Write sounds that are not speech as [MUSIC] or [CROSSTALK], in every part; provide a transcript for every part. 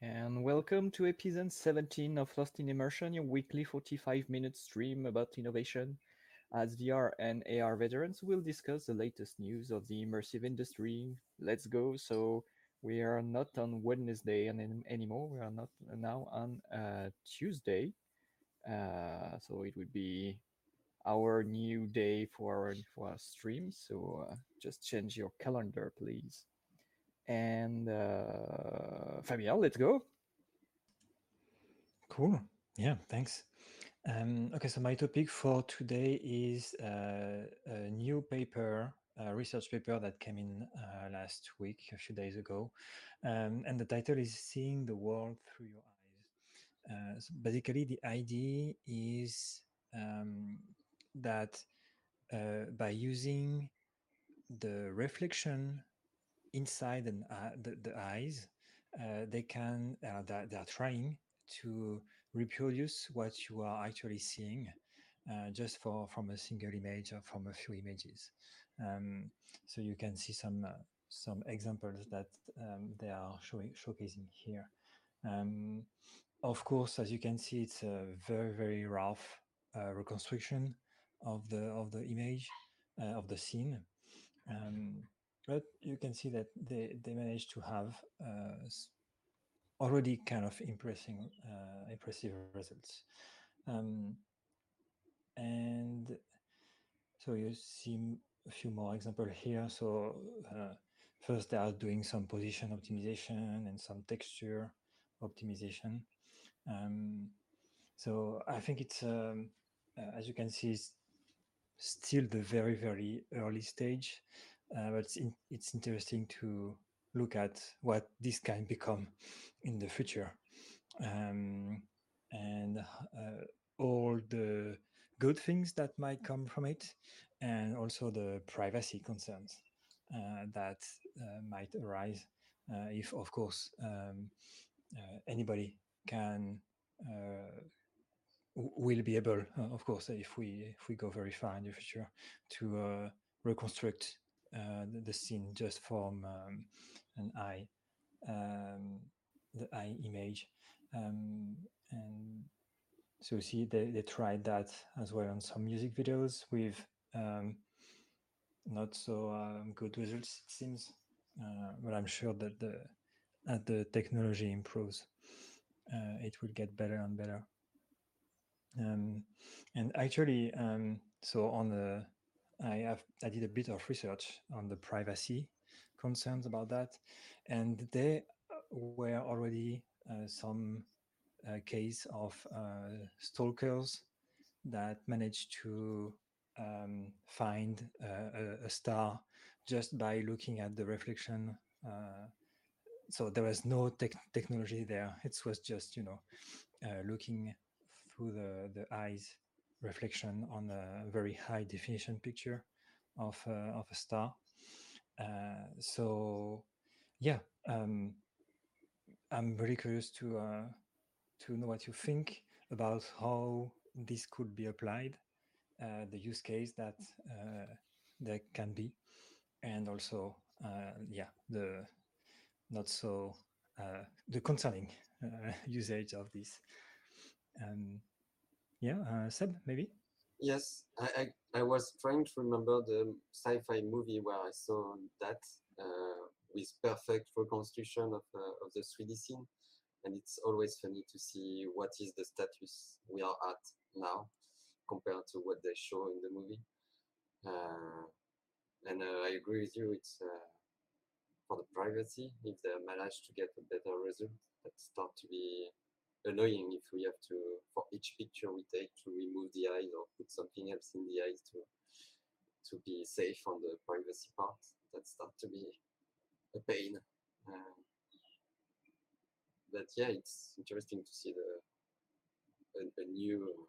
and welcome to episode 17 of Lost in Immersion, your weekly 45 minute stream about innovation. As VR and AR veterans, we'll discuss the latest news of the immersive industry. Let's go. So, we are not on Wednesday anymore, we are not now on uh, Tuesday. Uh, so, it would be our new day for, our, for our stream. So, uh, just change your calendar, please. And uh, Fabien, let's go. Cool. Yeah, thanks. Um, okay, so my topic for today is uh, a new paper, a research paper that came in uh, last week, a few days ago. Um, and the title is Seeing the World Through Your Eyes. Uh, so basically, the idea is um, that uh, by using the reflection inside and uh, the, the, eyes, uh, they can uh, they're, they're, trying to reproduce what you are actually seeing. Uh, just for from a single image or from a few images, um, so you can see some uh, some examples that um, they are showing showcasing here. Um, of course, as you can see, it's a very very rough uh, reconstruction of the of the image of the scene. Um, but you can see that they, they managed to have uh, already kind of impressing, uh, impressive results. Um, and so you see a few more examples here. So uh, first they are doing some position optimization and some texture optimization. Um, so I think it's, um, uh, as you can see, still the very, very early stage. Uh, but it's, in, it's interesting to look at what this can become in the future. Um, and uh, all the good things that might come from it and also the privacy concerns uh, that uh, might arise uh, if of course um, uh, anybody can will be able of course if we if we go very far in the future to reconstruct the, the, scene just from um, an eye, um, the eye image. Um, and so see, they, they tried that as well on some music videos with um, not so um, good results, it seems. Uh, but I'm sure that the as the technology improves, uh, it will get better and better. Um, and actually, um, so on the I have I did a bit of research on the privacy concerns about that, and there were already uh, some uh, case of uh, stalkers that managed to um, find uh, a, a, star just by looking at the reflection. Uh, so there was no te- technology there. It was just you know uh, looking through the the eyes reflection on a very high definition picture of uh, of a star. Uh, so yeah, um, I'm very curious to uh, to know what you think about how this could be applied, uh, the use case that uh, there can be, and also uh, yeah the not so the concerning [LAUGHS] usage of this. Um, yeah, uh, Seb, maybe. Yes, I, I, I was trying to remember the sci-fi movie where I saw that uh, with perfect reconstruction of uh, of the 3D scene, and it's always funny to see what is the status we are at now compared to what they show in the movie. Uh, and uh, I agree with you. It's uh, for the privacy. If they manage to get a better result, that start to be annoying if we have to for each picture we take to remove the eyes or put something else in the eyes to to be safe on the privacy part. That start to be a pain. Uh, but yeah it's interesting to see the a, a new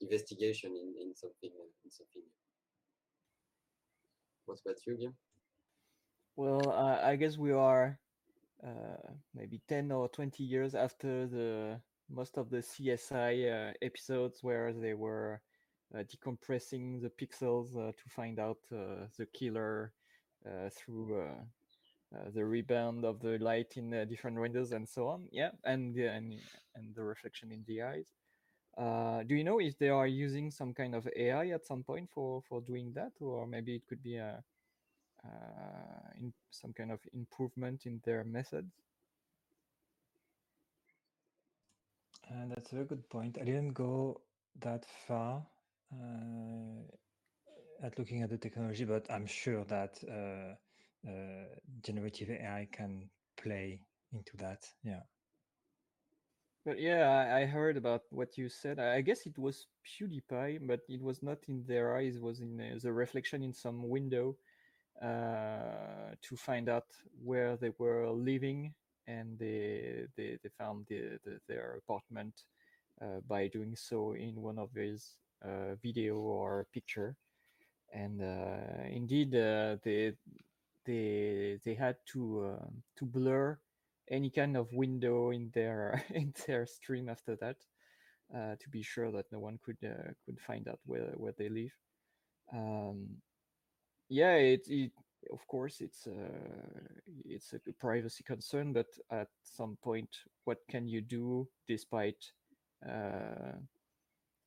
investigation in, in something uh, in something what about you Guillaume? well uh, i guess we are uh, maybe 10 or 20 years after the most of the CSI uh, episodes where they were uh, decompressing the pixels uh, to find out uh, the killer uh, through the rebound of the light in different windows and so on. Yeah, and and and the reflection in the eyes. Do you know if they are using some kind of AI at some point for for doing that, or maybe it could be a in some kind of improvement in their methods? And that's a very good point. I didn't go that far uh, at looking at the technology, but I'm sure that uh, uh, generative AI can play into that. Yeah. But yeah, I, heard about what you said. I guess it was PewDiePie, but it was not in their eyes. It was in uh, the reflection in some window uh, to find out where they were living, and they they, they found the, the, their apartment uh, by doing so in one of his uh, video or picture. And uh, indeed, uh, they they they had to um to blur any kind of window in their [LAUGHS] in their stream after that uh, to be sure that no one could uh, could find out where where they live. Um, yeah, it, it of course it's uh, it's a privacy concern, but at some point, what can you do despite uh,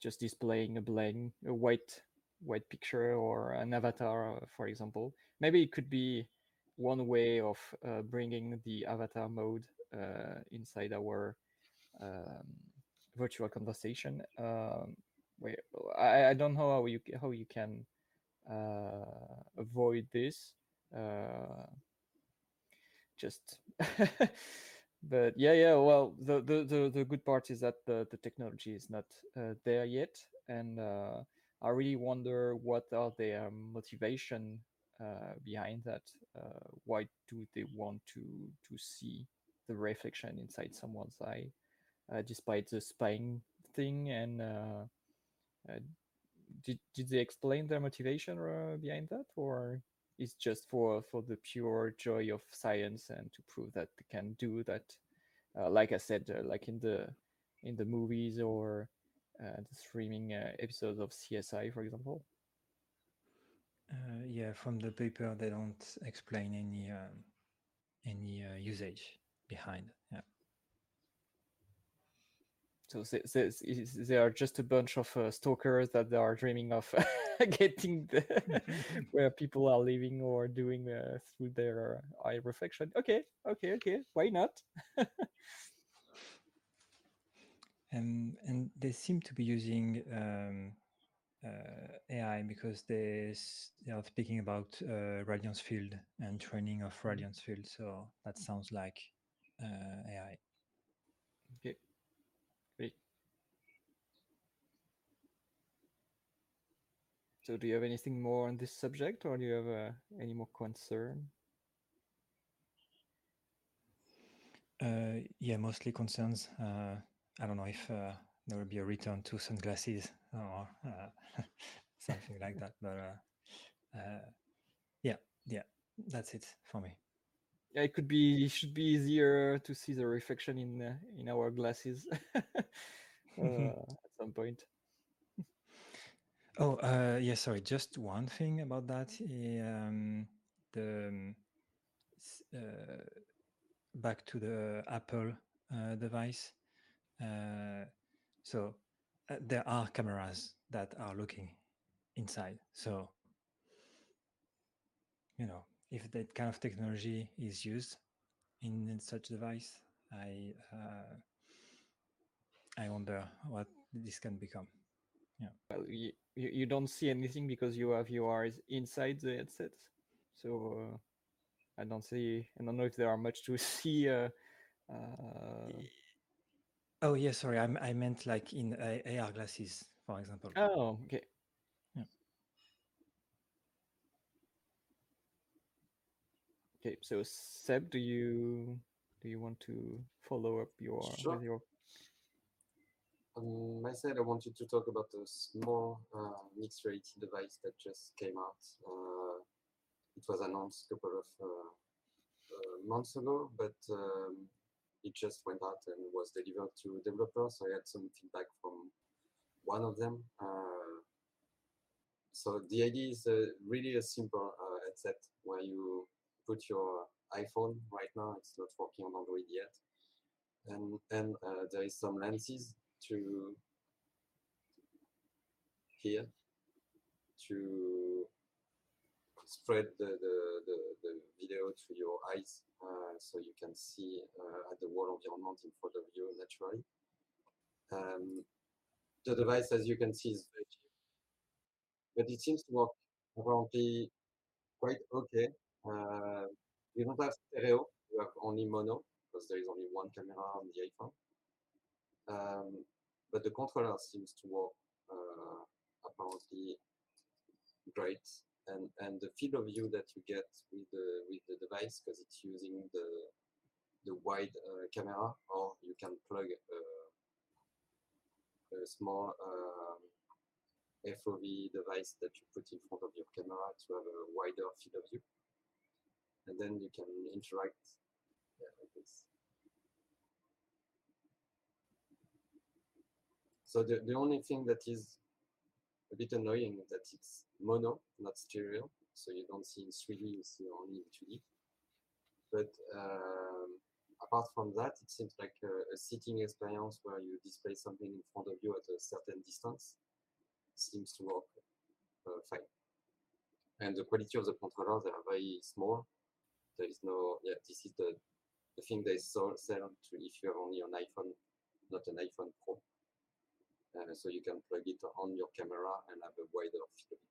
just displaying a blank a white white picture or an avatar, uh, for example? Maybe it could be one way of uh, bringing the avatar mode uh, inside our um, virtual conversation. Um, where I, I don't know how you how you can avoid this. Uh, just, [LAUGHS] but yeah, yeah. Well, the, the the the good part is that the the technology is not uh, there yet, and uh, I really wonder what are their motivation uh, behind that. Uh, why do they want to to see the reflection inside someone's eye, uh, despite the spying thing? And uh, uh, did did they explain their motivation uh, behind that, or is just for for the pure joy of science and to prove that they can do that? Uh, like I said, uh, like in the in the movies or uh, the streaming uh, episodes of CSI, for example. Uh, yeah, from the paper, they don't explain any um, any usage behind. Yeah. So they, they, they are just a bunch of uh, stalkers that are dreaming of [LAUGHS] getting the, [LAUGHS] where people are living or doing uh, through their eye reflection. Okay, okay, okay. Why not? And [LAUGHS] and they seem to be using um, uh, AI because they they are speaking about uh, radiance field and training of radiance field. So that sounds like uh, AI. Okay, So, do you have anything more on this subject, or do you have uh, any more concern? Uh, yeah, mostly concerns. Uh, I don't know if uh, there will be a return to sunglasses or uh, [LAUGHS] something like that. But uh, uh, yeah, yeah, that's it for me. Yeah, it could be. It should be easier to see the reflection in uh, in our glasses [LAUGHS] [LAUGHS] at some point. Oh, uh, sorry. Just one thing about that. eh, Um, the um, uh, back to the Apple uh, device. Uh, so uh, there are cameras that are looking inside. So you know, if that kind of technology is used in, in such device, I uh, I wonder what this can become. Well, you, you you don't see anything because you have your eyes inside the headset. So uh, I don't see. I don't know if there are much to [LAUGHS] see. Uh, uh, Oh yeah, sorry. I, I meant like in A- AR glasses, for example. oh, okay. Yeah. Okay. So Seb, do you do you want to follow up your Sure. with your On my side, I wanted to talk about a small uh, mixed reality device that just came out. Uh, it was announced a couple of uh, uh, months ago, but um, it just went out and was delivered to developers. So I had some feedback from one of them. Uh, so the idea is uh, really a simple headset where you put your iPhone right now. It's not working on Android yet. And and there is some lenses to here to spread the, the, the, the video to your eyes uh, so you can see uh, at the wall environment in front of you naturally. Um, the device, as you can see, is very cheap, but it seems to work apparently quite okay. Uh, you don't have stereo, you have only mono because there is only one camera on the iPhone. Um, but the controller seems to work uh, apparently great and and the field of view that you get with the with the device because it's using the the wide uh, camera or you can plug a, a small um, FOV device that you put in front of your camera to have a wider field of view and then you can interact yeah, like this. So the, the only thing that is a bit annoying that it's mono, not stereo. So you don't see in 3D, you see only in 2D. But um, apart from that, it seems like a, a, sitting experience where you display something in front of you at a certain distance seems to work uh, fine. And the quality of the controllers, they are very small. There is no, yeah, this is the, the thing they sell to if you have only an iPhone, not an iPhone Pro. So you can plug it on your camera and have a wider field.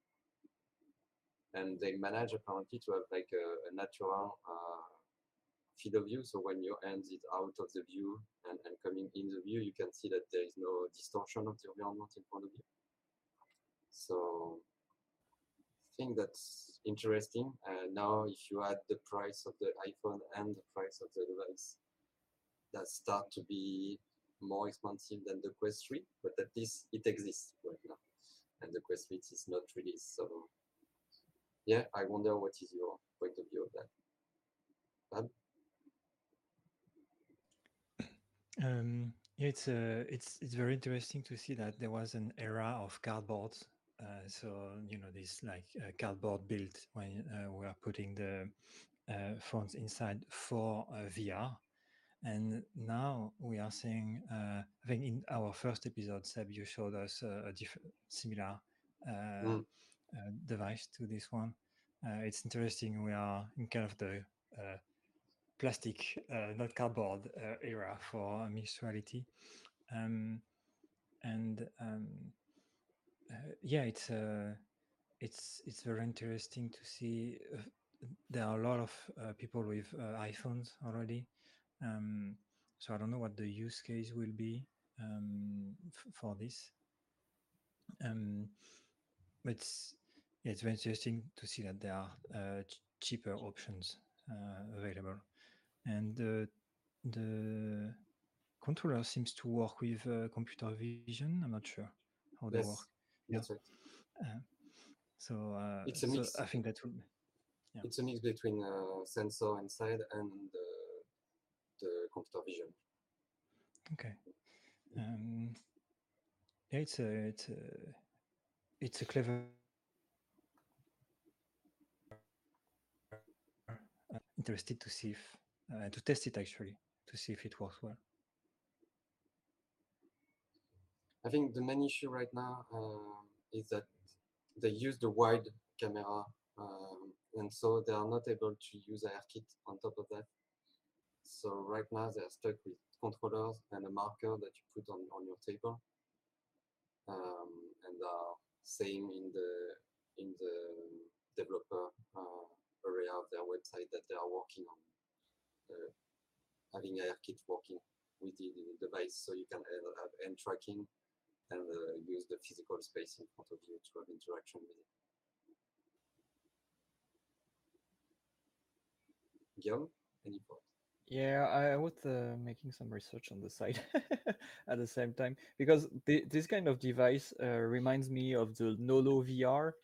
And they manage apparently to have like a, a natural uh, field of view. So when your hand is out of the view and, and coming in the view, you can see that there is no distortion of the environment in front of you. So I think that's interesting. Uh, now, if you add the price of the iPhone and the price of the device, that start to be more expensive than the Quest 3, but at least it exists right now. And the Quest 3 is not released. So yeah, I wonder what is your point of view of that. Fab? Um, it's uh, it's it's very interesting to see that there was an era of cardboard. Uh, so you know this like uh, cardboard built when uh, we are putting the uh, phones inside for uh, VR, and now we are seeing, uh, I think in our first episode, Seb, you showed us a, a different, similar uh, mm. uh, device to this one. Uh, it's interesting. We are in kind of the uh, plastic, uh, not cardboard era for mixed reality. Um, and um, yeah, it's it's it's very interesting to see. there are a lot of people with iPhones already um, so I don't know what the use case will be um, for this. Um, but it's, it's very interesting to see that there are uh, ch cheaper options uh, available, and uh, the controller seems to work with uh, computer vision. I'm not sure how they yes, work. That's yeah. right. Uh, so uh, it's a mix. So I think that will. Yeah. It's a mix between sensor inside and computer vision. Okay. Um, yeah, it's a it's a it's a clever. Uh, interested to see if uh, to test it actually to see if it works well. I think the main issue right now uh, is that they use the wide camera, um, and so they are not able to use ARKit on top of that. So right now they're stuck with controllers and a marker that you put on, on your table. Um, and are saying in the in the developer uh, area of their website that they are working on uh, having ARKit working with the, the, device so you can have hand tracking and uh, use the physical space in front of you to have interaction with it. Guillaume, any thoughts? Yeah, I was uh, making some research on the site [LAUGHS] at the same time because th- this kind of device uh, reminds me of the Nolo VR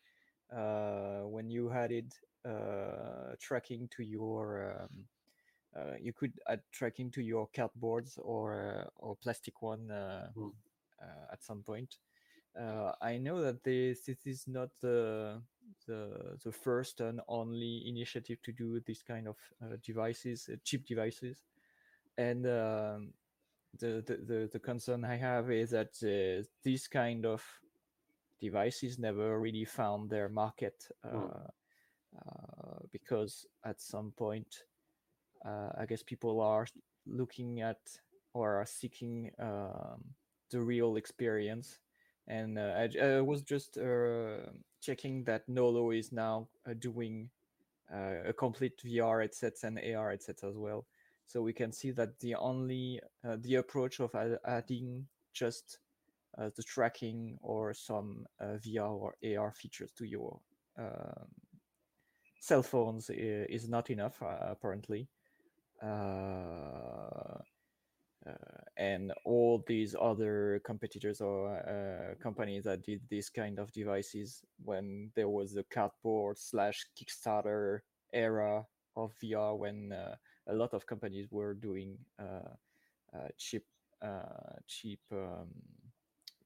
uh, when you had it uh, tracking to your. Um, uh, you could add tracking to your cardboards or uh, or plastic one mm. at some point, uh, I know that this, this is not the, the the first and only initiative to do this kind of uh, devices, uh, cheap devices, and um, the, the, the the concern I have is that uh, this kind of devices never really found their market Mm. uh, because at some point, uh, I guess people are looking at or are seeking um, the real experience. And uh, I, I was just uh, checking that Nolo is now uh, doing a complete VR headsets and AR headsets as well. So we can see that the only the approach of ad- adding just uh, the tracking or some uh, VR or AR features to your um, cell phones is not enough uh, apparently. And all these other competitors or uh, companies that did this kind of devices when there was the cardboard slash Kickstarter era of VR when uh, a lot of companies were doing uh, uh, cheap uh, cheap um,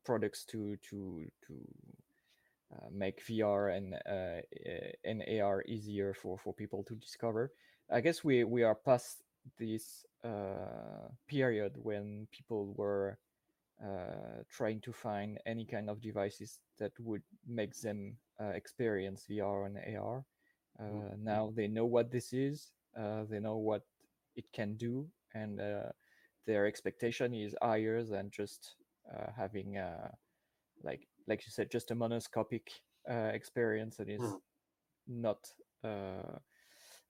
products to to to uh, make VR and uh, and AR easier for for people to discover. I guess we we are past this uh, period when people were uh, trying to find any kind of devices that would make them uh, experience VR and AR. Uh, now they know what this is, uh, they know what it can do, and uh, their expectation is higher than just uh, having uh, like like you said, just a monoscopic uh, experience that is Mm. not uh,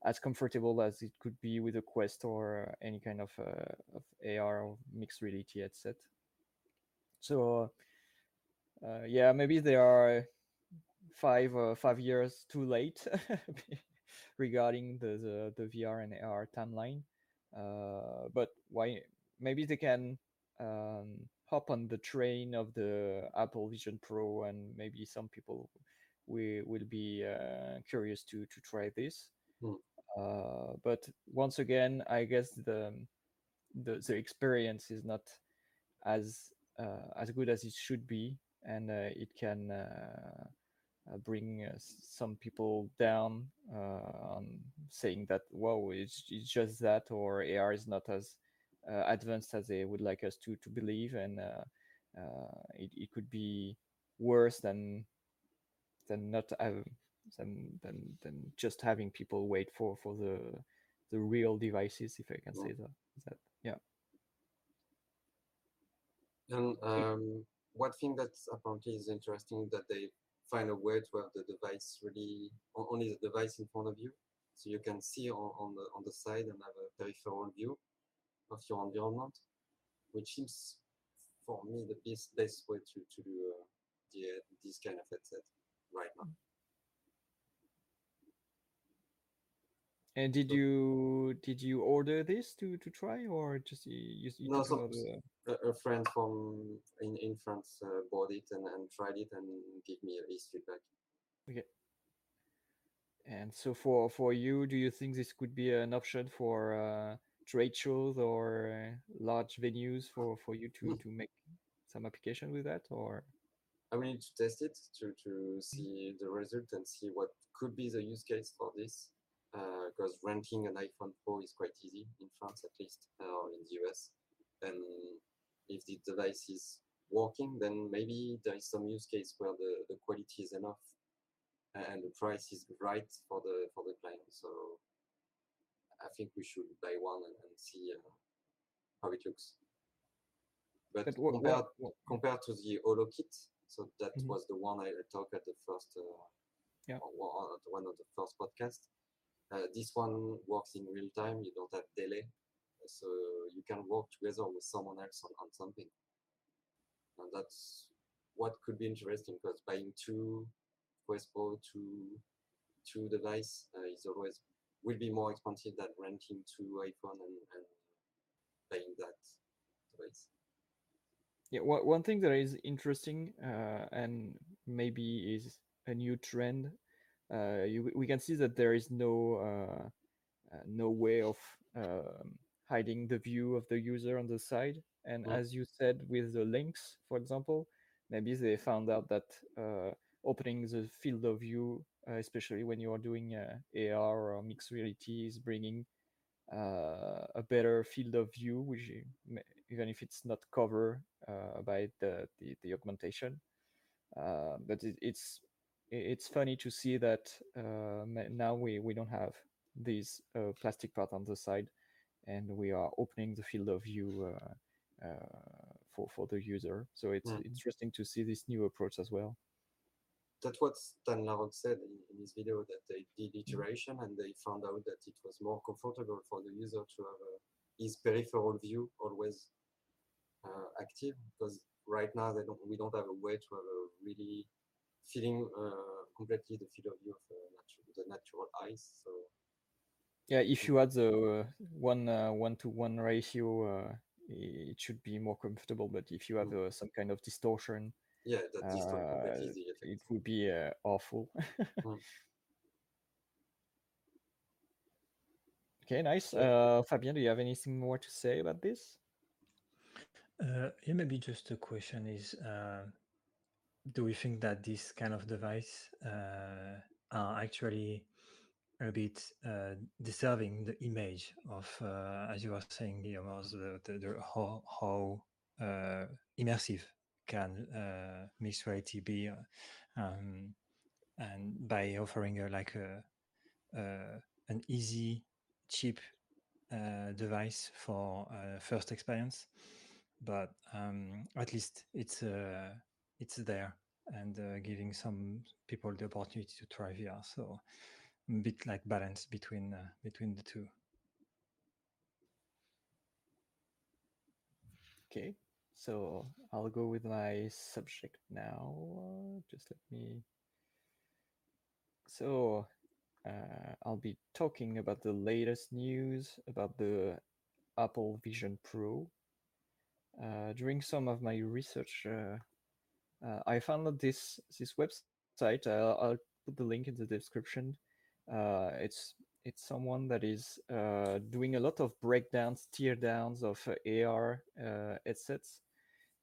as comfortable as it could be with a Quest or any kind of, uh, of AR or mixed reality headset. So uh, yeah, maybe they are five uh, five years too late [LAUGHS] regarding the, the the VR and AR timeline. Uh, but why? Maybe they can um, hop on the train of the Apple Vision Pro, and maybe some people we will be uh, curious to to try this. Mm. Uh, but once again, I guess the the, the experience is not as uh, as good as it should be, and uh, it can uh, uh, bring some people down on saying that whoa, it's, it's just that, or AR is not as advanced as they would like us to to believe, and it, it could be worse than than not have, than, than than just having people wait for for the the real devices, if I can say that. That yeah. And um, one thing that apparently is interesting that they find a way to have the device really only the device in front of you, so you can see on, on the on the side and have a peripheral view of your environment, which seems for me the best best way to to do uh, the, this kind of headset right now. And did you did you order this to to try or just you you, No, some another? a, a friend from in in France uh, bought it and, and tried it and give me his feedback. Okay. And so for for you, do you think this could be an option for uh, trade shows or uh, large venues for for you to Mm. to make some application with that or? I will need to test it to, to see the result and see what could be the use case for this. Because renting an iPhone Pro is quite easy in France, at least, uh, or in the US. And if the device is working, then maybe there is some use case where the, the quality is enough and the price is right for the for the client. So I think we should buy one and, and see uh, how it looks. But what compared what, what compared to the Holo kit, so that Mhm. was the one I I talked at the first, uh, Yeah. one one of the first podcast. Uh, this one works in real time. You don't have delay, so you can work together with someone else on, on something, and that's what could be interesting. Because buying two Quest Pro, two two device uh, is always will be more expensive than renting two iPhone and, and buying that device. Yeah, one, thing that is interesting uh, and maybe is a new trend, you, we can see that there is no uh, uh, no way of um, hiding the view of the user on the side. And Mm. as you said with the Lynx, for example, maybe they found out that uh, opening the field of view, uh, especially when you are doing uh, AR or mixed reality, is bringing uh, a better field of view, which even if it's not covered uh, by the, the, the augmentation. Uh, but it, it's it's funny to see that uh, now we, we don't have this uh, plastic part on the side, and we are opening the field of view uh, for for the user. So it's mm. interesting to see this new approach as well. That's what Stan Larroque said in, in, his video that they did iteration and they found out that it was more comfortable for the user to have a, his peripheral view always uh, active because right now they don't we don't have a way to have a really feeling uh, completely the field of view of uh, natu the natural eyes. So yeah, if you had the one uh, one to one ratio it should be more comfortable. But if you have uh, some kind of distortion, yeah, that uh, it would be uh, awful. [LAUGHS] mm. Okay, nice. Uh, Fabien, do you have anything more to say about this? Uh, yeah, maybe just a question is, uh, do we think that this kind of device uh, are actually a bit uh, deserving the image of, uh, as you were saying, Guillaume, the, the, the, how, how uh, immersive can uh, mixed reality be, uh, um, and by offering a, like a, an easy, cheap uh, device for first experience, but um, at least it's it's there and giving some people the opportunity to try VR. So a bit like balance between uh, between the two. Okay, so I'll go with my subject now. Uh, just let me. So uh, I'll be talking about the latest news about the Apple Vision Pro. Uh, during some of my research, uh, uh, I found this this website. I'll put the link in the description uh, it's it's someone that is uh, doing a lot of breakdowns, tear downs of uh, AR uh, headsets,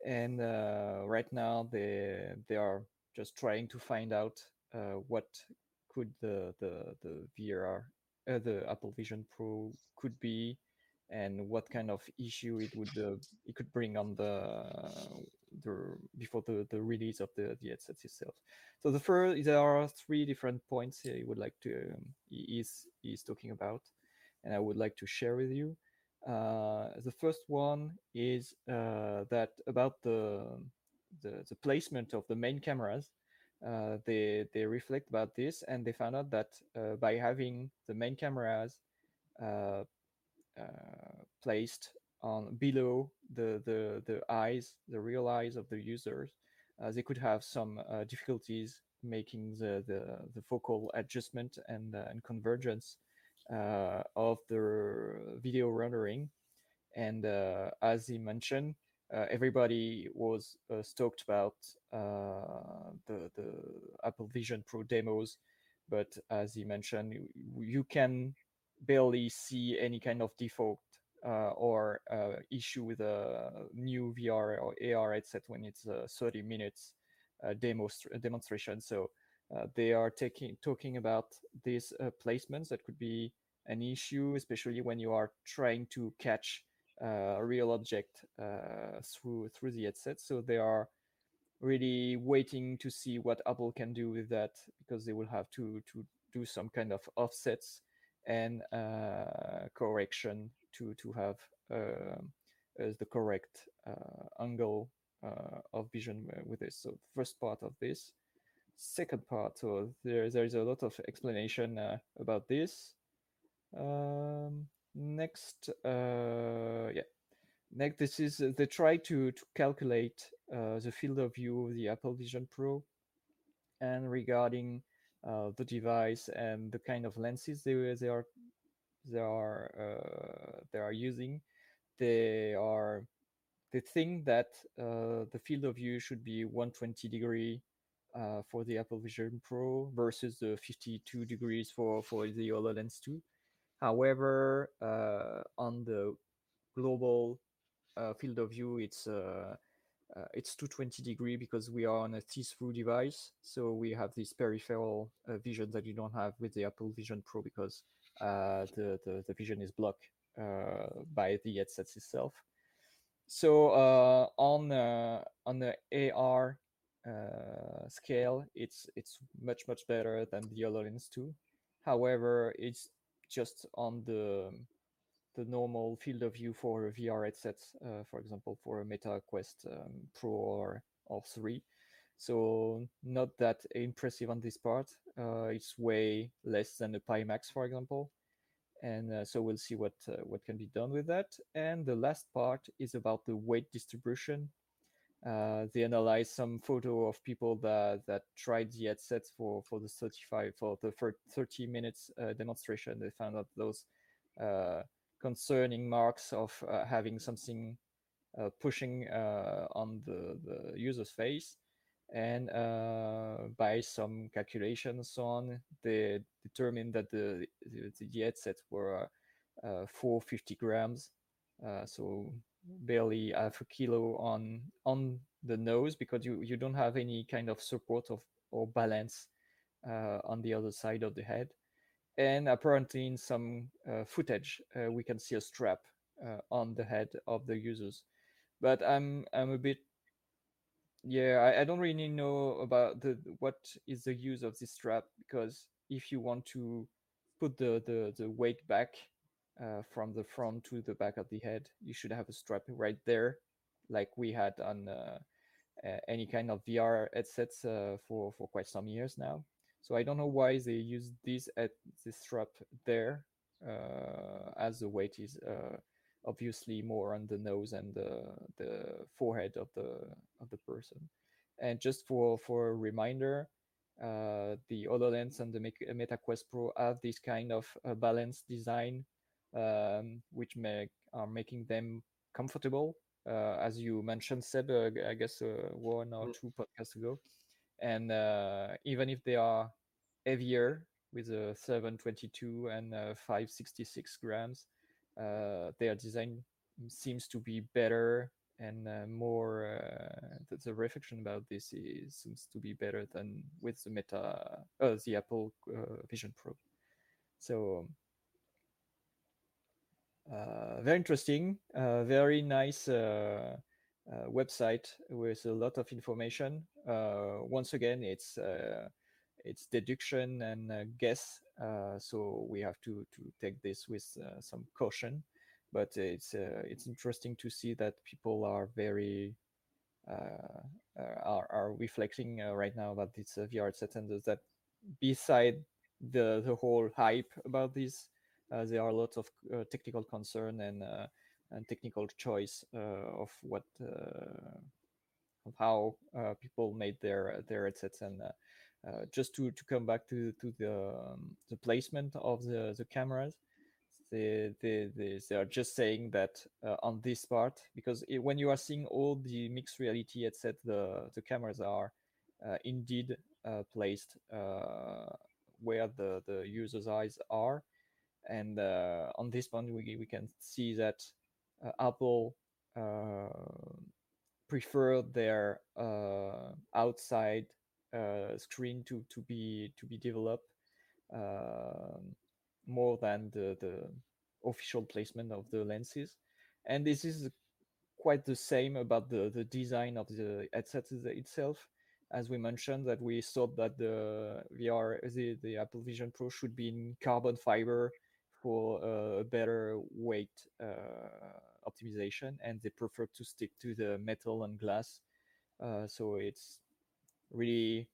and uh, right now they they are just trying to find out uh, what could the the the VR the Apple Vision Pro could be, and what kind of issue it would it could bring on the the before the, the release of the, the headsets itself. So the first there are three different points he would like to um, he is is talking about, and I would like to share with you. Uh, the first one is uh, that about the, the, the placement of the main cameras. Uh, they they reflect about this, and they found out that uh, by having the main cameras uh, uh, placed on below the the the eyes, the real eyes of the users, uh, they could have some uh, difficulties making the, the the focal adjustment and uh, and convergence uh, of the video rendering. And uh, as he mentioned, uh, everybody was stoked about the the Apple Vision Pro demos, but as he mentioned, you, you can barely see any kind of default or uh, issue with a new VR or AR headset when it's a 30 minutes uh, demo demonstration. So they are taking talking about these placements that could be an issue, especially when you are trying to catch a real object through through the headset. So they are really waiting to see what Apple can do with that because they will have to to do some kind of offsets and uh, correction to to have um, the correct uh, angle uh, of vision with this. So first part of this. Second part, so there there is a lot of explanation about this. Um, next, yeah, next this is uh, they try to to calculate uh, the field of view of the Apple Vision Pro, and regarding uh, the device and the kind of lenses they they are they are uh, they are using, they are they think that uh, the field of view should be 120 degree uh, for the Apple Vision Pro versus the 52 degrees for for the HoloLens 2. However, uh, on the global uh, field of view, it's uh, it's 220 degree because we are on a see-through device. So we have this peripheral vision that you don't have with the Apple Vision Pro because the, the, the vision is blocked uh, by the headsets itself. So uh, on uh, on the AR scale, it's it's much much better than the HoloLens 2. However, it's just on the the normal field of view for a VR headset, uh, for example, for a Meta Quest um, Pro or, or 3. So not that impressive on this part. Uh, it's way less than a Pimax, for example. And uh, so we'll see what uh, what can be done with that. And the last part is about the weight distribution. Uh, they analyzed some photo of people that that tried the headsets for for the 35 for the 30 minutes uh, demonstration. They found out those concerning marks of uh, having something uh, pushing uh, on the, the user's face. And by some calculations on, they determined that the, the, the were 450 grams. so barely half a kilo on on the nose because you you don't have any kind of support of or balance uh, on the other side of the head and apparently in some uh, footage uh, we can see a strap uh, on the head of the users but i'm i'm a bit yeah I, I, don't really know about the what is the use of this strap because if you want to put the the, the weight back uh, from the front to the back of the head you should have a strap right there like we had on uh, any kind of vr headsets uh, for for quite some years now. So I don't know why they use this at this strap there, uh, as the weight is uh, obviously more on the nose and the, the forehead of the of the person. And just for for a reminder, uh, the HoloLens and the Meta Quest Pro have this kind of uh, balanced design, um, which make are making them comfortable. Uh, as you mentioned, Seb, uh, I guess one or mm. two podcasts ago and uh, even if they are heavier with a 722 and 566 grams, uh, their design seems to be better and uh, more uh, the, the, reflection about this is, seems to be better than with the meta uh, the apple uh, vision pro so uh, very interesting very nice uh, website with a lot of information. Uh, once again, it's uh, it's deduction and guess, so we have to to take this with some caution. But it's it's interesting to see that people are very are are reflecting right now about this VR set and that beside the the whole hype about this, uh, there are lots of uh, technical concern and uh, and technical choice uh, of what uh, of how uh, people made their their headsets and just to to come back to to the um, the placement of the the cameras. They, they, they, they are just saying that uh, on this part because it, when you are seeing all the mixed reality headset the the cameras are uh, indeed uh, placed where the the user's eyes are. And on this point we, we can see that uh, Apple uh, prefer their uh, screen to to be to be developed um, more than the the official placement of the lenses, and this is quite the same about the the design of the headset itself as we mentioned that we thought that the VR the, the Apple Vision Pro should be in carbon fiber for uh, a better weight uh, optimization and they prefer to stick to the metal and glass. Uh, so it's really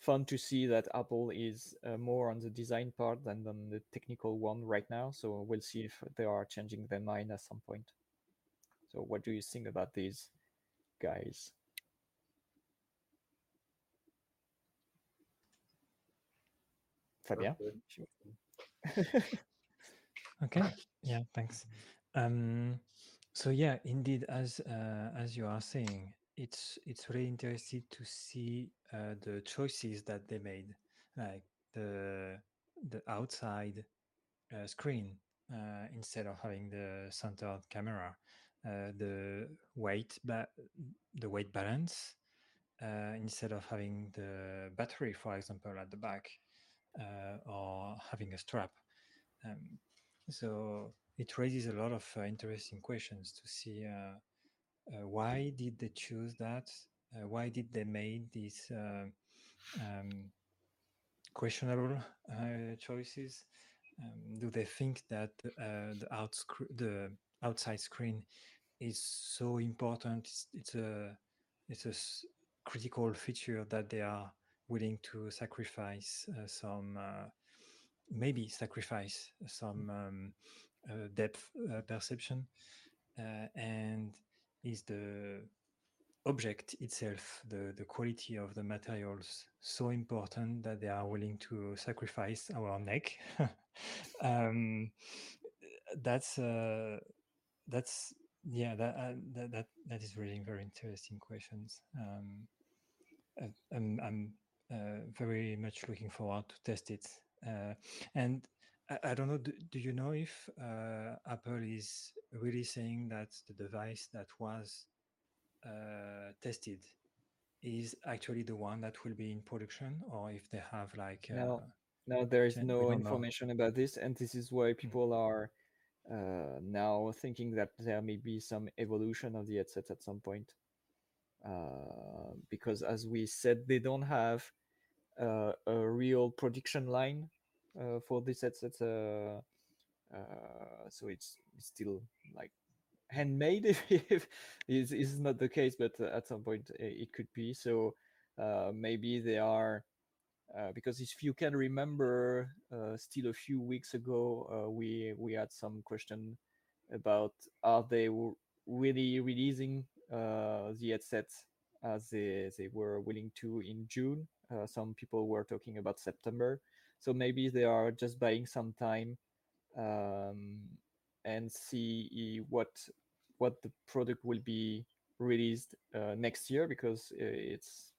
fun to see that Apple is uh, more on the design part than on the technical one right now. So we'll see if they are changing their mind at some point. So what do you think about these guys? Fabien? [LAUGHS] okay. Yeah, thanks. Um, so yeah, indeed, as uh, as you are saying, it's it's really interesting to see uh, the choices that they made, like the the outside uh, screen uh, instead of having the centered camera. uh, the weight ba- the weight balance uh, instead of having the battery, for example, at the back uh, or having a strap. Um, so it raises a lot of interesting questions to see uh, uh, why did they choose that? why did they make these um, questionable choices? Um, do they think that the out the outside screen is so important? It's, it's a it's a critical feature that they are willing to sacrifice uh, some, uh, maybe sacrifice some um, uh, depth uh, perception, uh, and is the object itself, the, the quality of the materials, so important that they are willing to sacrifice our neck. [LAUGHS] um, that's uh, that's yeah that, uh, that that that is really very interesting questions. Um, uh, I'm, I'm uh, very much looking forward to test it. Uh, and I, don't know, do, do you know if Apple is really saying that the device that was tested is actually the one that will be in production or if they have like no no there is no information know. about this and this is why hmm. people mm. are uh, now thinking that there may be some evolution of the headset at some point uh, because as we said, they don't have uh, a real production line uh, for this headset. so it's, it's still like handmade [LAUGHS] if is is not the case but at some point it could be so uh, maybe they are uh, because if you can remember uh, still a few weeks ago we we had some question about are they really releasing uh, the headsets as they, they were willing to in June. Uh, some people were talking about September. So maybe they are just buying some time um, and see what what the product will be released uh, next year because it's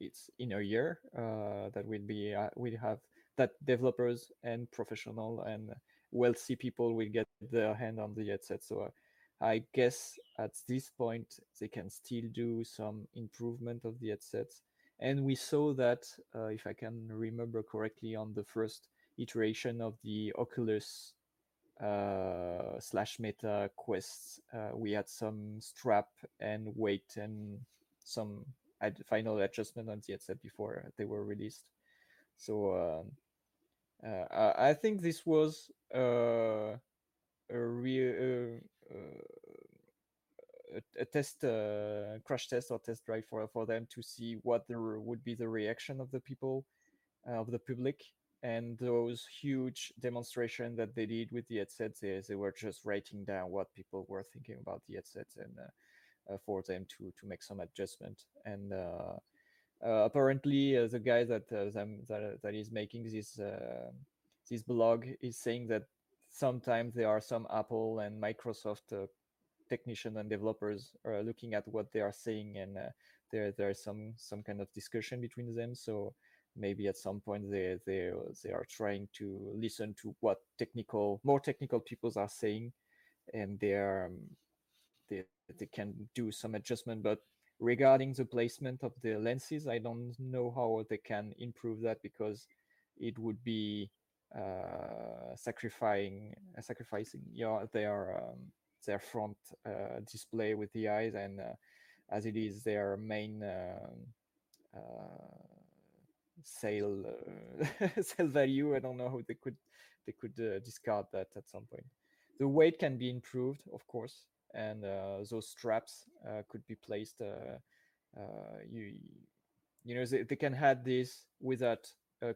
it's in a year uh, that will be uh, we have that developers and professional and wealthy people will get their hand on the headset. So uh, I guess at this point they can still do some improvement of the headsets. And we saw that, uh, if I can remember correctly, on the first iteration of the Oculus uh, slash Meta Quests, uh, we had some strap and weight and some ad- final adjustment on the headset before they were released. So um, uh, I think this was uh, a real a, test uh, crash test or test drive for for them to see what there would be the reaction of the people uh, of the public. And those huge demonstration that they did with the headsets they, they were just writing down what people were thinking about the headsets and uh, uh for them to to make some adjustment. And uh, uh, apparently the guy that, that that is making this this blog is saying that sometimes there are some Apple and Microsoft technicians and developers are looking at what they are saying, and uh, there there's some some kind of discussion between them. So maybe at some point they they they are trying to listen to what technical more technical people are saying, and they are um, they they can do some adjustment, but regarding the placement of the lenses i don't know how they can improve that because it would be uh, sacrificing uh, sacrificing your their um, their front uh, display with the eyes and uh, as it is their main uh, sale uh, [LAUGHS] sale value. I don't know how they could they could discard that at some point. The weight can be improved of course and those straps could be placed you you know they, they can add this without uh,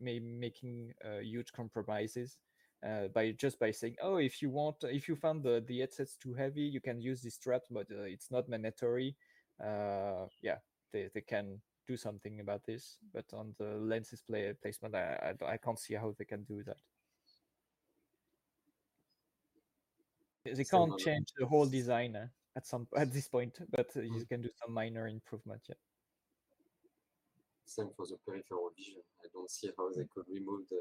making uh, huge compromises uh, by just by saying, oh, if you want, if you found the the headsets too heavy, you can use this strap, but it's not mandatory. yeah, they they can do something about this, but on the lenses play, placement, I, I, I can't see how they can do that. They can't change the whole design uh, at some at this point, but uh, you can do some minor improvement. Yeah. Same for the peripheral vision. I don't see how they could remove the.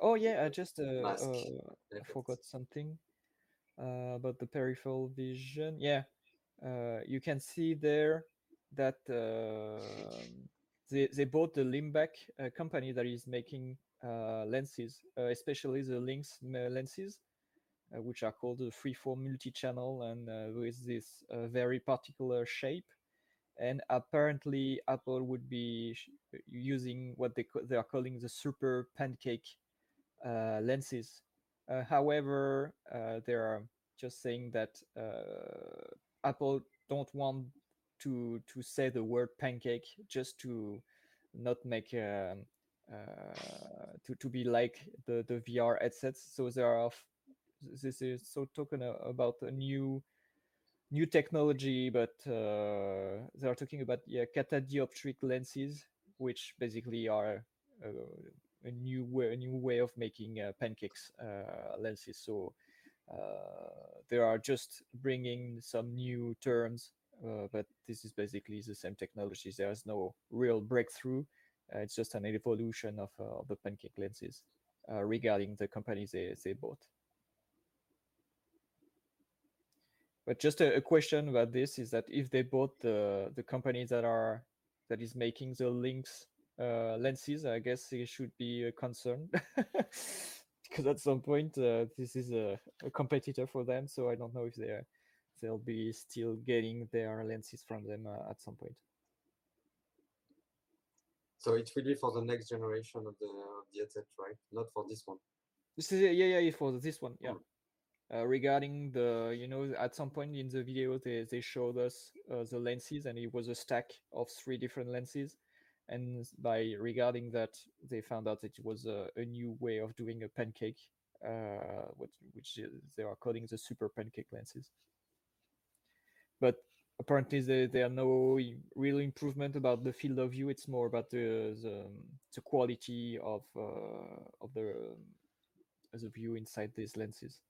Oh yeah, I just uh, uh, I forgot something. uh, about the peripheral vision. Yeah, uh, you can see there that um they they bought the Limbak uh, company that is making uh, lenses, uh, especially the Lynx lenses, uh, which are called the freeform multi-channel and uh, with this uh, very particular shape. And apparently, Apple would be using what they ca- they are calling the super pancake uh, lenses. Uh, however, uh, they are just saying that uh, Apple don't want to to say the word pancake just to not make um, uh, to to be like the the VR headsets. So there are this is so talking about a new new technology, but uh, they are talking about yeah catadioptric lenses, which basically are uh, a new way a new way of making uh, pancakes uh, lenses. So uh, they are just bringing some new terms, uh, but this is basically the same technology. There's no real breakthrough. Uh, it's just an evolution of, uh, of the pancake lenses regarding the companies they, they bought. But just a, a question about this is that if they bought the the company that are that is making the Lynx uh, lenses, I guess it should be a concern [LAUGHS] because at some point uh, this is a, a competitor for them. So I don't know if they are, they'll be still getting their lenses from them uh, at some point. So it's really for the next generation of the, of the headset, right? Not for this one. This is yeah yeah for this one yeah. Mm. Uh, regarding the you know at some point in the video they, they showed us uh, the lenses and it was a stack of three different lenses and by regarding that they found out it was a, a new way of doing a pancake uh, what, which is, they are calling the super pancake lenses. But apparently there, there are no real improvement about the field of view. It's more about the the, the quality of uh, of the the view inside these lenses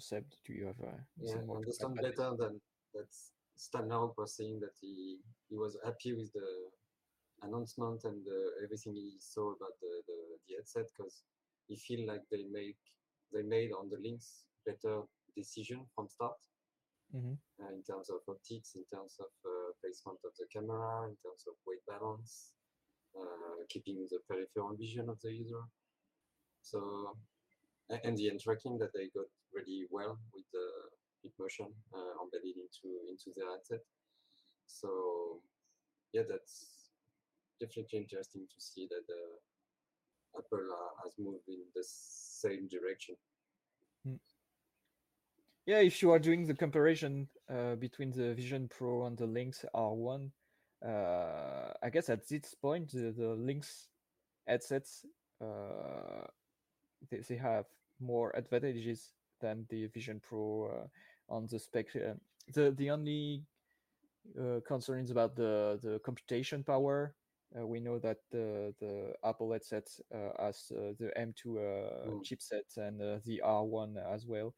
so Seb, do you have uh, Yeah, I more to add understand better than that Stan Larroque was saying that he, he was happy with the announcement and uh, everything he saw about the, the, the headset because he feel like they make they made on the Lynx better decision from start Mhm. uh, in terms of optics, in terms of uh, placement of the camera, in terms of weight balance, uh, keeping the peripheral vision of the user. So and the end tracking that they got really well with the hip motion uh, embedded into into their headset. So yeah, that's definitely interesting to see that uh, Apple uh, has moved in the same direction. Yeah, if you are doing the comparison uh, between the Vision Pro and the Lynx R1, uh, I guess at this point the, the Lynx headsets uh, they, they have more advantages than the Vision Pro uh, on the spec. Uh, the the only uh, concern is about the the computation power. We know that the the Apple headset uh, has uh, the M2 uh, Mm. chipset and uh, the R1 as well.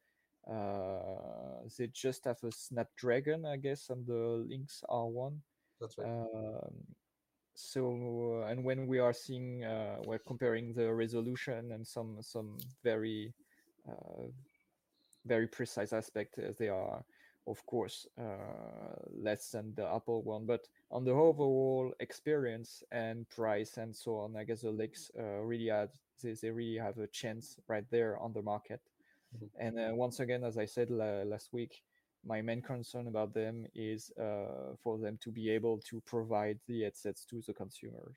Uh, they just have a Snapdragon, I guess, on the Lynx R1. That's right. Um, so and when we are seeing uh, we're comparing the resolution and some some very uh, very precise aspect as they are of course uh, less than the apple one but on the overall experience and price and so on i guess the Lynx uh, really had they, they really have a chance right there on the market Mhm. and uh, once again as i said la- last week my main concern about them is uh, for them to be able to provide the headsets to the consumer.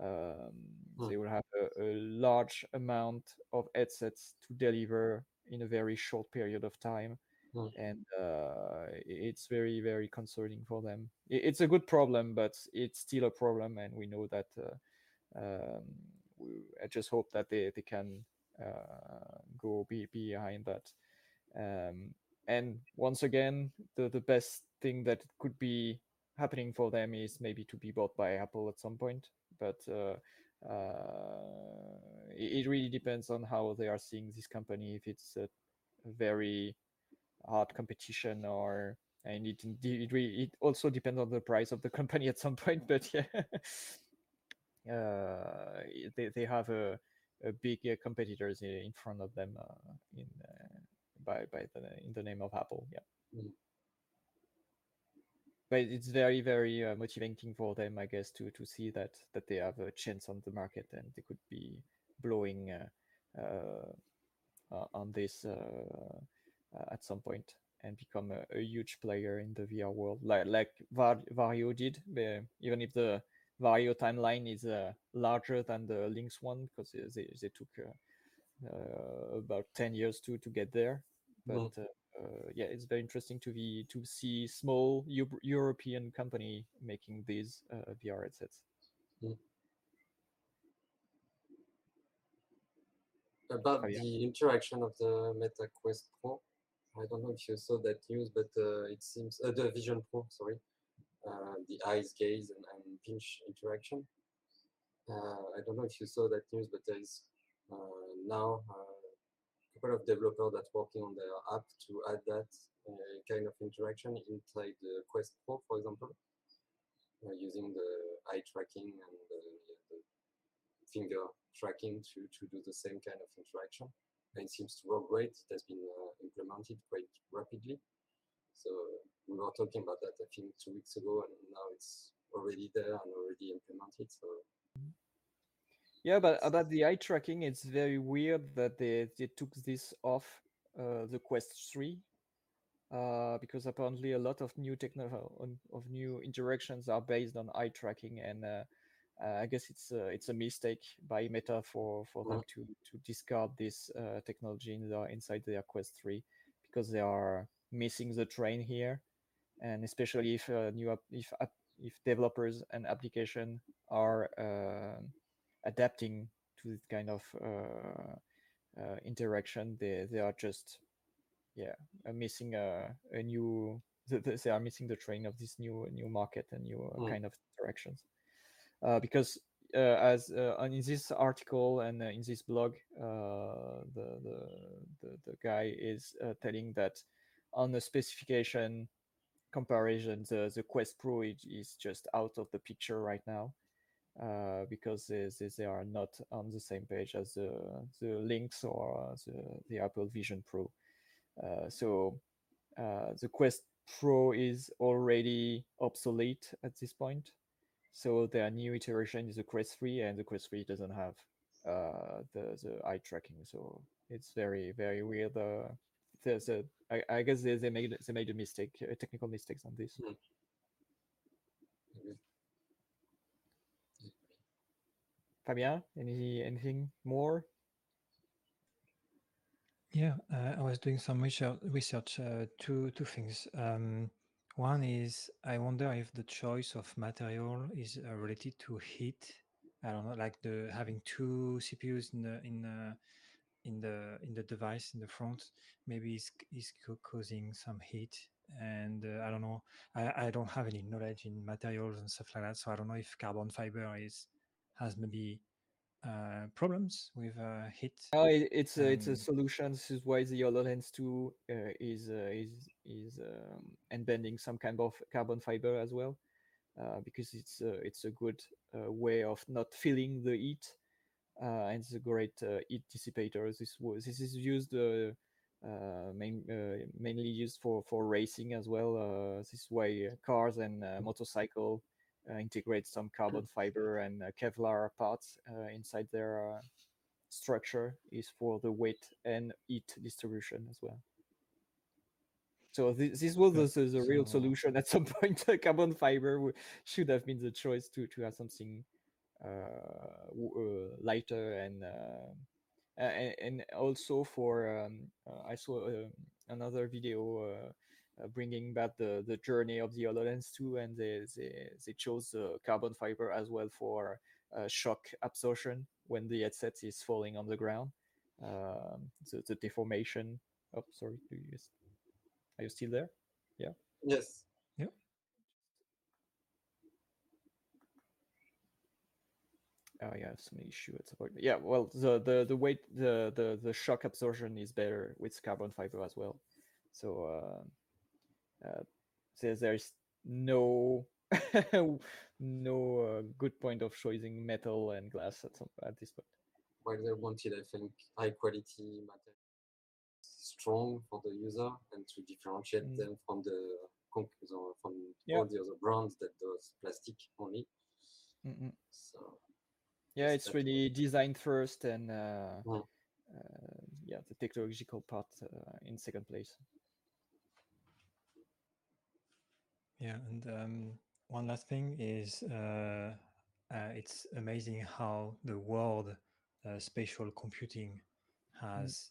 Um, Hmm. They will have a, a large amount of headsets to deliver in a very short period of time, Hmm. and uh, it's very, very concerning for them. It's a good problem, but it's still a problem, and we know that. Uh, um, we, I just hope that they they can uh, go be behind that. Um, and once again the the best thing that could be happening for them is maybe to be bought by apple at some point but uh, it, it really depends on how they are seeing this company if it's a, very hard competition or and it it, really, it also depends on the price of the [LAUGHS] company at some point but yeah [LAUGHS] uh, they, they have a, a big uh, competitors in front of them uh, in uh, by by the in the name of Apple. Yeah. Mm. But it's very very uh, motivating for them, I guess, to to see that that they have a chance on the market and they could be blowing uh, uh, on this at some point and become a, a, huge player in the VR world, like like Var- Varjo did. even if the Varjo timeline is uh, larger than the Lynx one because they, they took uh, uh, about 10 years to to get there. But yeah, it's very interesting to be to see small U- European company making these VR headsets. Mm. About oh, yeah. the interaction of the Meta Quest Pro, I don't know if you saw that news, but uh, it seems uh, the Vision Pro, sorry, uh, the eyes gaze and, and pinch interaction. Uh, I don't know if you saw that news, but there is uh, now couple of developers that working on their app to add that kind of interaction inside the Quest Pro, for example, using the eye tracking and the, the finger tracking to, to do the same kind of interaction and it seems to work great. It has been uh, implemented quite rapidly. So we were talking about that, I think, two weeks ago, and now it's already there and already implemented. So yeah, but about the eye tracking, it's very weird that they, they took this off uh, the Quest 3 uh, because apparently a lot of new techno of new interactions are based on eye tracking and uh, uh, I guess it's a, it's a mistake by Meta for, for them to, to discard this uh, technology in the, inside their Quest 3 because they are missing the train here, and especially if uh, new if if developers and application are uh, adapting to this kind of uh, uh, interaction, they they are just yeah missing a, a new [LAUGHS] they are missing the train of this new new market and new mm. kind of interactions. Uh, because uh, as uh, in this article and in this blog, the, the, the the guy is telling that on the specification comparison, the the Quest Pro is, is just out of the picture right now. Uh, because they, they, are not on the same page as the, the Lynx or the, the Apple Vision Pro. Uh, so uh, the Quest Pro is already obsolete at this point. So their new iteration is the Quest 3, and the Quest 3 doesn't have uh, the the eye tracking. So it's very very weird. Uh, there's a, I, I guess they, they made they made a mistake, uh, technical mistakes on this. Mm. Fabien, any anything more? Yeah, uh, I was doing some research. Research uh, two two things. Um, one is I wonder if the choice of material is uh, related to heat. I don't know, like the having two CPUs in the in the in the in the device in the front maybe is is causing some heat and uh, i don't know I, I don't have any knowledge in materials and stuff like that so i don't know if carbon fiber is has maybe uh, problems with uh, heat. Oh, it, it's a, it's a solution. This is why the HoloLens 2 uh, is uh, is is um, embedding some kind of carbon fiber as well, uh, because it's uh, it's a good way of not feeling the heat, and it's a great heat dissipator. This was this is used. main, mainly used for, for racing as well. this is why cars and motorcycle integrate some carbon fiber and uh, Kevlar parts uh, inside their structure is for the weight and heat distribution as well. So this, this was the, the, real solution [LAUGHS] at some point. carbon fiber should have been the choice to to have something uh, uh, lighter and, uh, and, and also for um, I saw another video uh, bringing back the, the journey of the HoloLens 2, and they, they, they chose uh, carbon fiber as well for uh, shock absorption when the headset is falling on the ground. Um, the, the deformation. Oh, sorry. Do you, are you still there? Yeah. Yes. Yeah. Oh yeah, some issue at point. Yeah, well, the the the weight, the the the shock absorption is better with carbon fiber as well. So uh, uh, there's no [LAUGHS] no uh, good point of choosing metal and glass at some at this point. While they wanted, I think, high quality material, strong for the user, and to differentiate Mm. them from the from Yeah. all the other brands that does plastic only. Mm-mm. So Yeah, it's really design first and uh, Mm. uh, yeah, the technological part uh, in second place. Yeah, and um, one last thing is uh, uh, it's amazing how the world uh, spatial computing has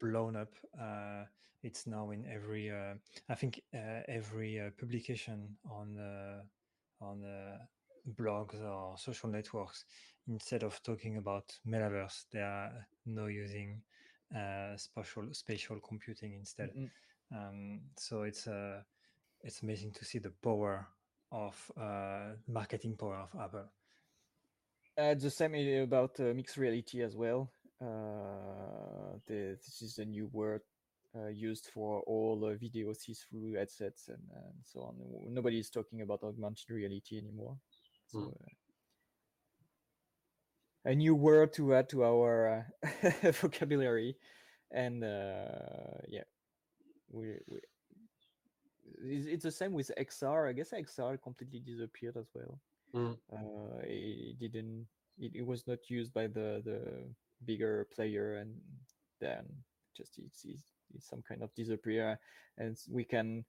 blown up. Uh, it's now in every, uh, I think, uh, every uh, publication on uh, on blogs or social networks. Instead of talking about metaverse, they are now using uh, spatial spatial computing instead. Mm-mm. Um, so it's uh, it's amazing to see the power of uh, marketing power of Apple. Uh, the same about uh, mixed reality as well. Uh, the, this is a new word uh, used for all uh, video see-through headsets and, and so on. Nobody is talking about augmented reality anymore. So, Mm. uh, a new word to add to our uh, [LAUGHS] vocabulary, and uh, yeah, we, we it's, it's the same with XR. I guess XR completely disappeared as well. Mm. Uh, it didn't. It, it was not used by the the bigger player, and then just it's, it's, it's some kind of disappear. And we can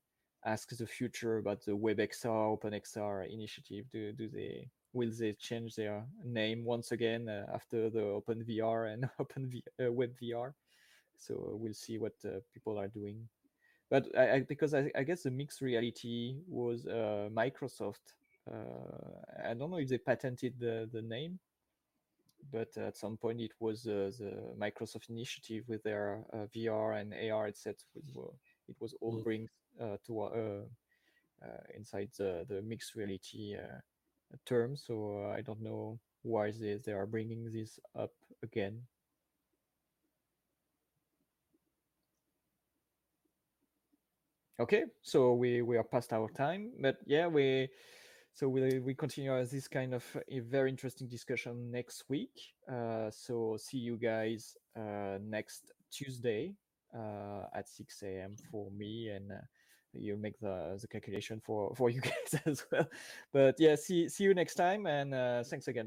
ask the future about the WebXR, OpenXR initiative. Do do they will they change their name once again uh, after the OpenVR and [LAUGHS] Open v, uh, WebVR? So uh, we'll see what uh, people are doing but I, I because I, I guess the mixed reality was uh, Microsoft. Uh, I don't know if they patented the, the name, but at some point it was uh, the Microsoft initiative with their uh, VR and AR headsets. It was all Mm. brings uh, to uh, uh, inside the, the mixed reality uh, term. So uh, I don't know why they, they are bringing this up again. Okay, so we we are past our time, but yeah, we so we we continue this kind of a very interesting discussion next week. Uh, so see you guys uh, next Tuesday uh, at six a.m. for me, and uh, you make the the calculation for for [LAUGHS] you guys as well. But yeah, see see you next time, and uh, thanks again.